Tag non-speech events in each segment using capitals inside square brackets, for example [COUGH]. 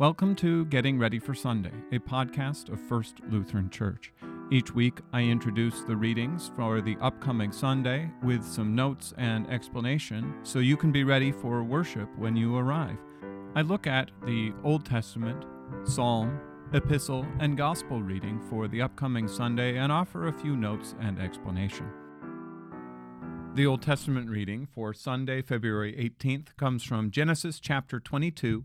Welcome to Getting Ready for Sunday, a podcast of First Lutheran Church. Each week, I introduce the readings for the upcoming Sunday with some notes and explanation so you can be ready for worship when you arrive. I look at the Old Testament, Psalm, Epistle, and Gospel reading for the upcoming Sunday and offer a few notes and explanation. The Old Testament reading for Sunday, February 18th comes from Genesis chapter 22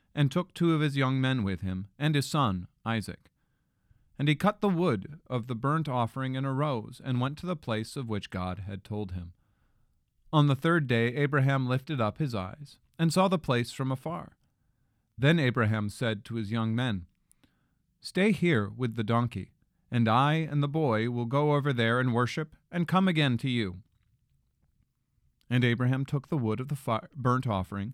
and took two of his young men with him, and his son, Isaac. And he cut the wood of the burnt offering and arose, and went to the place of which God had told him. On the third day Abraham lifted up his eyes, and saw the place from afar. Then Abraham said to his young men, Stay here with the donkey, and I and the boy will go over there and worship, and come again to you. And Abraham took the wood of the burnt offering,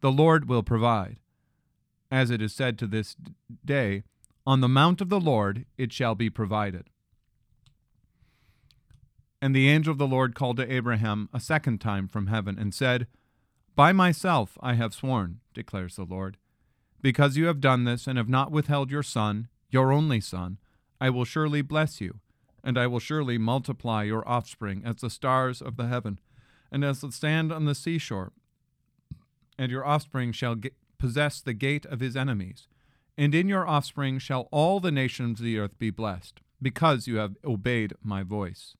the Lord will provide. As it is said to this day, On the mount of the Lord it shall be provided. And the angel of the Lord called to Abraham a second time from heaven and said, By myself I have sworn, declares the Lord, because you have done this and have not withheld your son, your only son, I will surely bless you, and I will surely multiply your offspring as the stars of the heaven, and as the sand on the seashore and your offspring shall get, possess the gate of his enemies. And in your offspring shall all the nations of the earth be blessed, because you have obeyed my voice.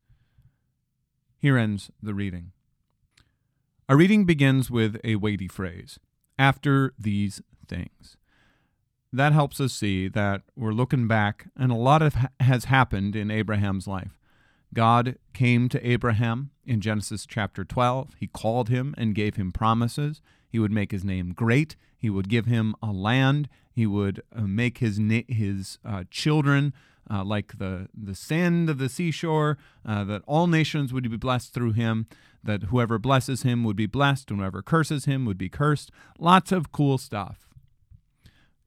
Here ends the reading. Our reading begins with a weighty phrase after these things. That helps us see that we're looking back, and a lot of ha- has happened in Abraham's life. God came to Abraham in Genesis chapter 12. He called him and gave him promises. He would make his name great. He would give him a land. He would uh, make his his uh, children uh, like the the sand of the seashore. Uh, that all nations would be blessed through him. That whoever blesses him would be blessed, and whoever curses him would be cursed. Lots of cool stuff.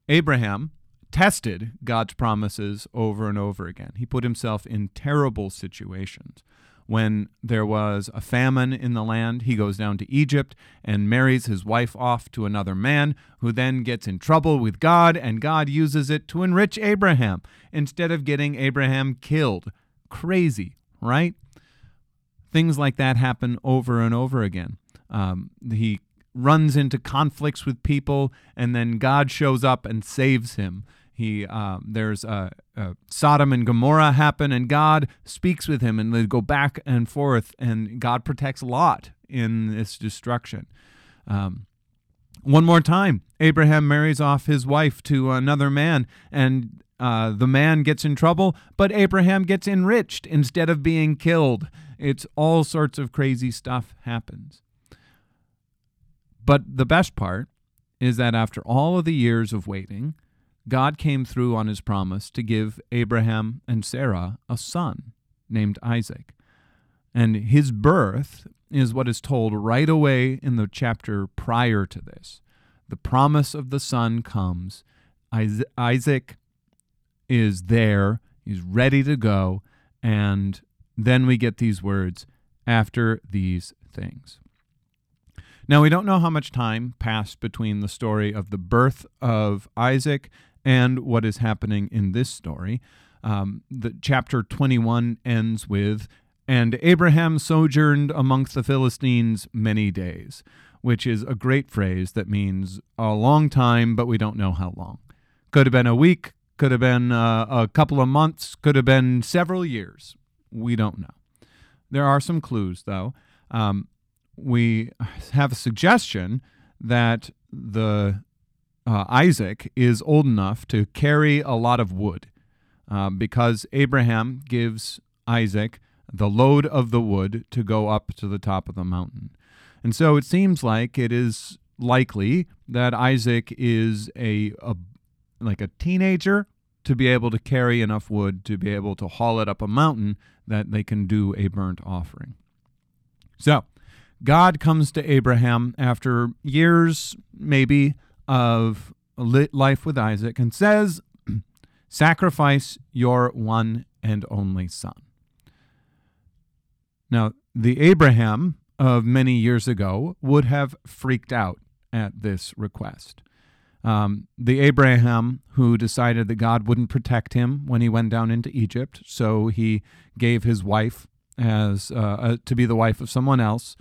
Abraham tested God's promises over and over again. He put himself in terrible situations when there was a famine in the land, he goes down to Egypt and marries his wife off to another man, who then gets in trouble with God, and God uses it to enrich Abraham instead of getting Abraham killed. Crazy, right? Things like that happen over and over again. Um, he runs into conflicts with people, and then God shows up and saves him. He um, there's Sodom and Gomorrah happen, and God speaks with him, and they go back and forth, and God protects Lot in this destruction. Um, one more time, Abraham marries off his wife to another man, and uh, the man gets in trouble, but Abraham gets enriched instead of being killed. It's all sorts of crazy stuff happens. But the best part is that after all of the years of waiting, God came through on his promise to give Abraham and Sarah a son named Isaac. And his birth is what is told right away in the chapter prior to this. The promise of the son comes. Isaac is there, he's ready to go, and then we get these words after these things. Now, we don't know how much time passed between the story of the birth of Isaac and what is happening in this story. Um, the chapter 21 ends with, and Abraham sojourned amongst the Philistines many days, which is a great phrase that means a long time, but we don't know how long. Could have been a week, could have been uh, a couple of months, could have been several years. We don't know. There are some clues, though. Um, we have a suggestion that the uh, Isaac is old enough to carry a lot of wood um, because Abraham gives Isaac the load of the wood to go up to the top of the mountain. And so it seems like it is likely that Isaac is a, a like a teenager to be able to carry enough wood to be able to haul it up a mountain that they can do a burnt offering. So, God comes to Abraham after years, maybe, of life with Isaac and says, [CLEARS THROAT] Sacrifice your one and only son. Now, the Abraham of many years ago would have freaked out at this request. Um, the Abraham who decided that God wouldn't protect him when he went down into Egypt, so he gave his wife as uh, uh, to be the wife of someone else.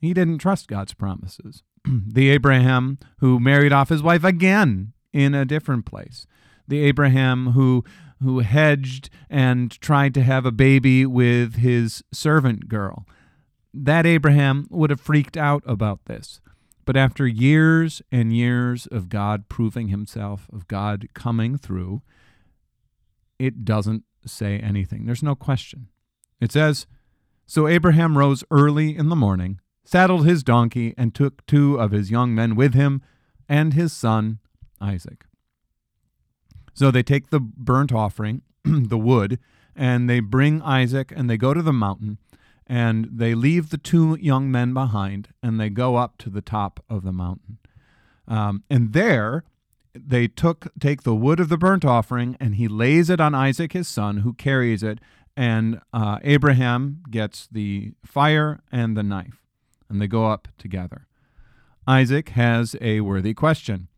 He didn't trust God's promises. [CLEARS THROAT] the Abraham who married off his wife again in a different place. The Abraham who who hedged and tried to have a baby with his servant girl. That Abraham would have freaked out about this. But after years and years of God proving himself, of God coming through, it doesn't say anything. There's no question. It says, So Abraham rose early in the morning, saddled his donkey, and took two of his young men with him and his son Isaac. So they take the burnt offering, [CLEARS THROAT] the wood, and they bring Isaac and they go to the mountain and they leave the two young men behind and they go up to the top of the mountain. Um, and there they took take the wood of the burnt offering and he lays it on Isaac his son, who carries it, and uh, Abraham gets the fire and the knife, and they go up together. Isaac has a worthy question.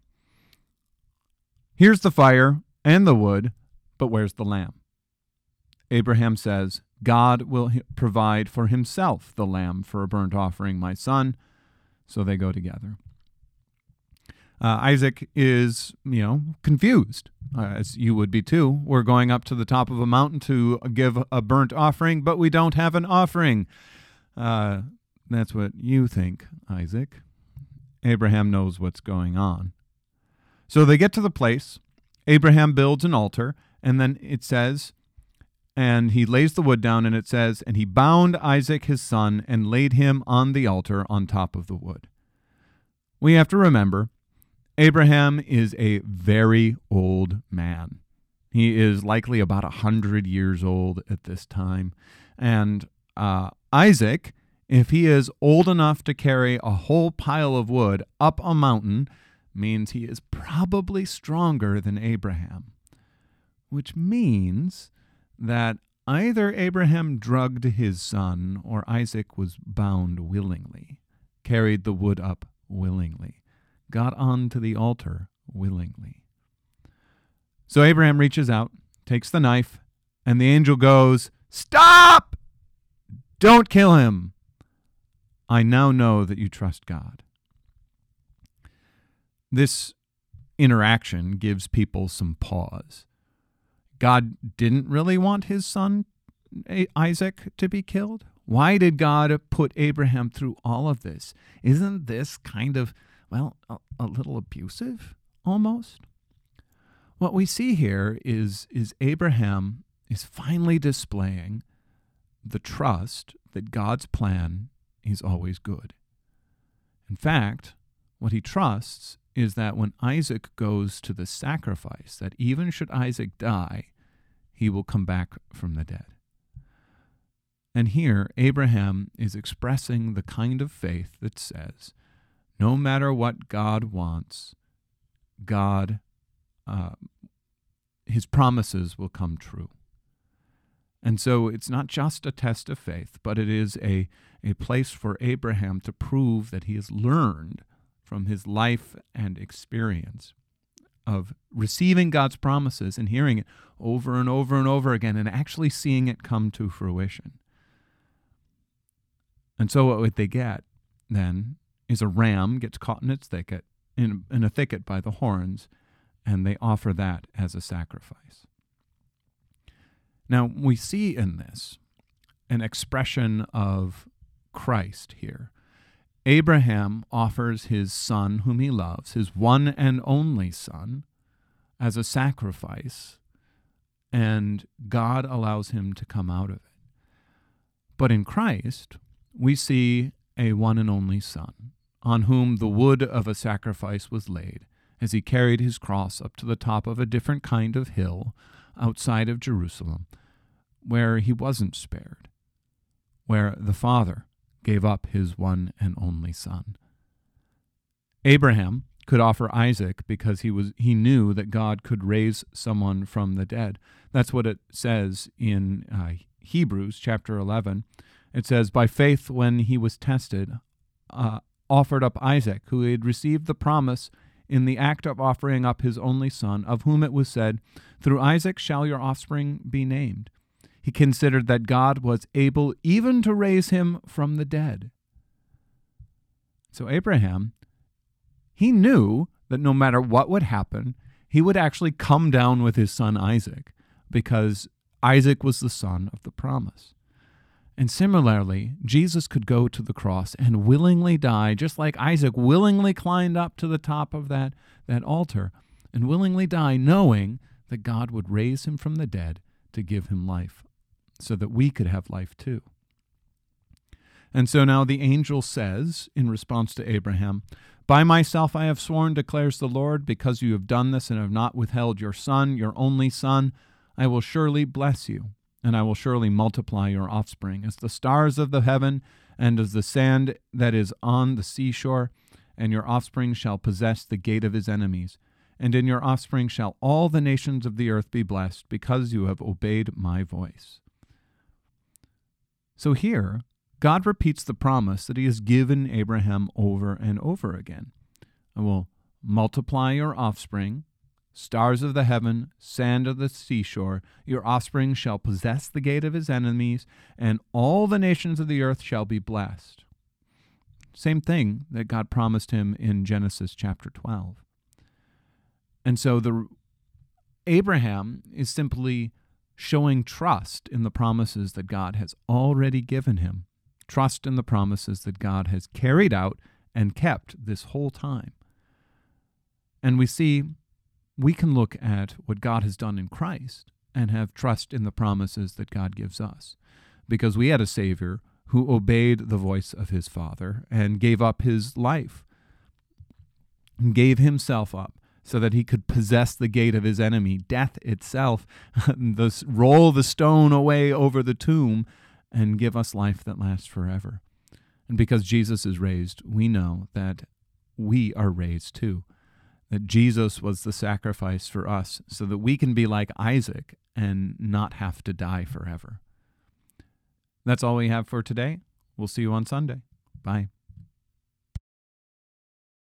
Here's the fire and the wood, but where's the lamb? Abraham says, God will provide for himself the lamb for a burnt offering, my son. So they go together. Uh, Isaac is, you know, confused, uh, as you would be too. We're going up to the top of a mountain to give a burnt offering, but we don't have an offering. Uh, that's what you think, Isaac. Abraham knows what's going on. So they get to the place. Abraham builds an altar, and then it says and he lays the wood down, and it says, And he bound Isaac his son and laid him on the altar on top of the wood. We have to remember Abraham is a very old man. He is likely about a hundred years old at this time. And uh, Isaac, if he is old enough to carry a whole pile of wood up a mountain, means he is probably stronger than Abraham, which means that either Abraham drugged his son or Isaac was bound willingly, carried the wood up willingly, got onto the altar willingly. So Abraham reaches out, takes the knife, and the angel goes, Stop! Don't kill him! I now know that you trust God. This interaction gives people some pause. God didn't really want his son Isaac to be killed? Why did God put Abraham through all of this? Isn't this kind of, well, a, a little abusive almost? what we see here is, is Abraham is finally displaying the trust that God's plan is always good. In fact, what he trusts is that when Isaac goes to the sacrifice, that even should Isaac die, he will come back from the dead. And here, Abraham is expressing the kind of faith that says, no matter what God wants, God, uh, his promises will come true. And so it's not just a test of faith, but it is a, a place for Abraham to prove that he has learned from his life and experience of receiving God's promises and hearing it over and over and over again and actually seeing it come to fruition. And so what would they get then is a ram gets caught in its thicket in, in a thicket by the horns, and they offer that as a sacrifice. Now we see in this an expression of Christ here. Abraham offers his son, whom he loves, his one and only son, as a sacrifice, and God allows him to come out of it. But in Christ, we see a one and only Son, on whom the wood of a sacrifice was laid, as he carried his cross up to the top of a different kind of hill outside of Jerusalem, where he wasn't spared, where the Father gave up his one and only Son. Abraham could offer Isaac because he was he knew that God could raise someone from the dead. That's what it says in uh, Hebrews chapter 11 it says, By faith, when he was tested, uh, offered up Isaac, who had received the promise in the act of offering up his only son, of whom it was said, Through Isaac shall your offspring be named. He considered that God was able even to raise him from the dead. So, Abraham, he knew that no matter what would happen, he would actually come down with his son Isaac, because Isaac was the son of the promise. And similarly, Jesus could go to the cross and willingly die, just like Isaac willingly climbed up to the top of that, that altar and willingly die, knowing that God would raise him from the dead to give him life, so that we could have life too. And so now the angel says, in response to Abraham, By myself I have sworn, declares the Lord, because you have done this and have not withheld your son, your only son, I will surely bless you and I will surely multiply your offspring as the stars of the heaven and as the sand that is on the seashore, and your offspring shall possess the gate of his enemies. And in your offspring shall all the nations of the earth be blessed, because you have obeyed my voice. So here, God repeats the promise that he has given Abraham over and over again. I will multiply your offspring, stars of the heaven, sand of the seashore. Your offspring shall possess the gate of his enemies, and all the nations of the earth shall be blessed. Same thing that God promised him in Genesis chapter 12. And so the Abraham is simply showing trust in the promises that God has already given him, trust in the promises that God has carried out and kept this whole time. And we see we can look at what God has done in Christ and have trust in the promises that God gives us. Because we had a Savior who obeyed the voice of his Father and gave up his life, gave himself up so that he could possess the gate of his enemy, death itself, [LAUGHS] the, roll the stone away over the tomb, and give us life that lasts forever. And because Jesus is raised, we know that we are raised too that Jesus was the sacrifice for us so that we can be like Isaac and not have to die forever. That's all we have for today. We'll see you on Sunday. Bye.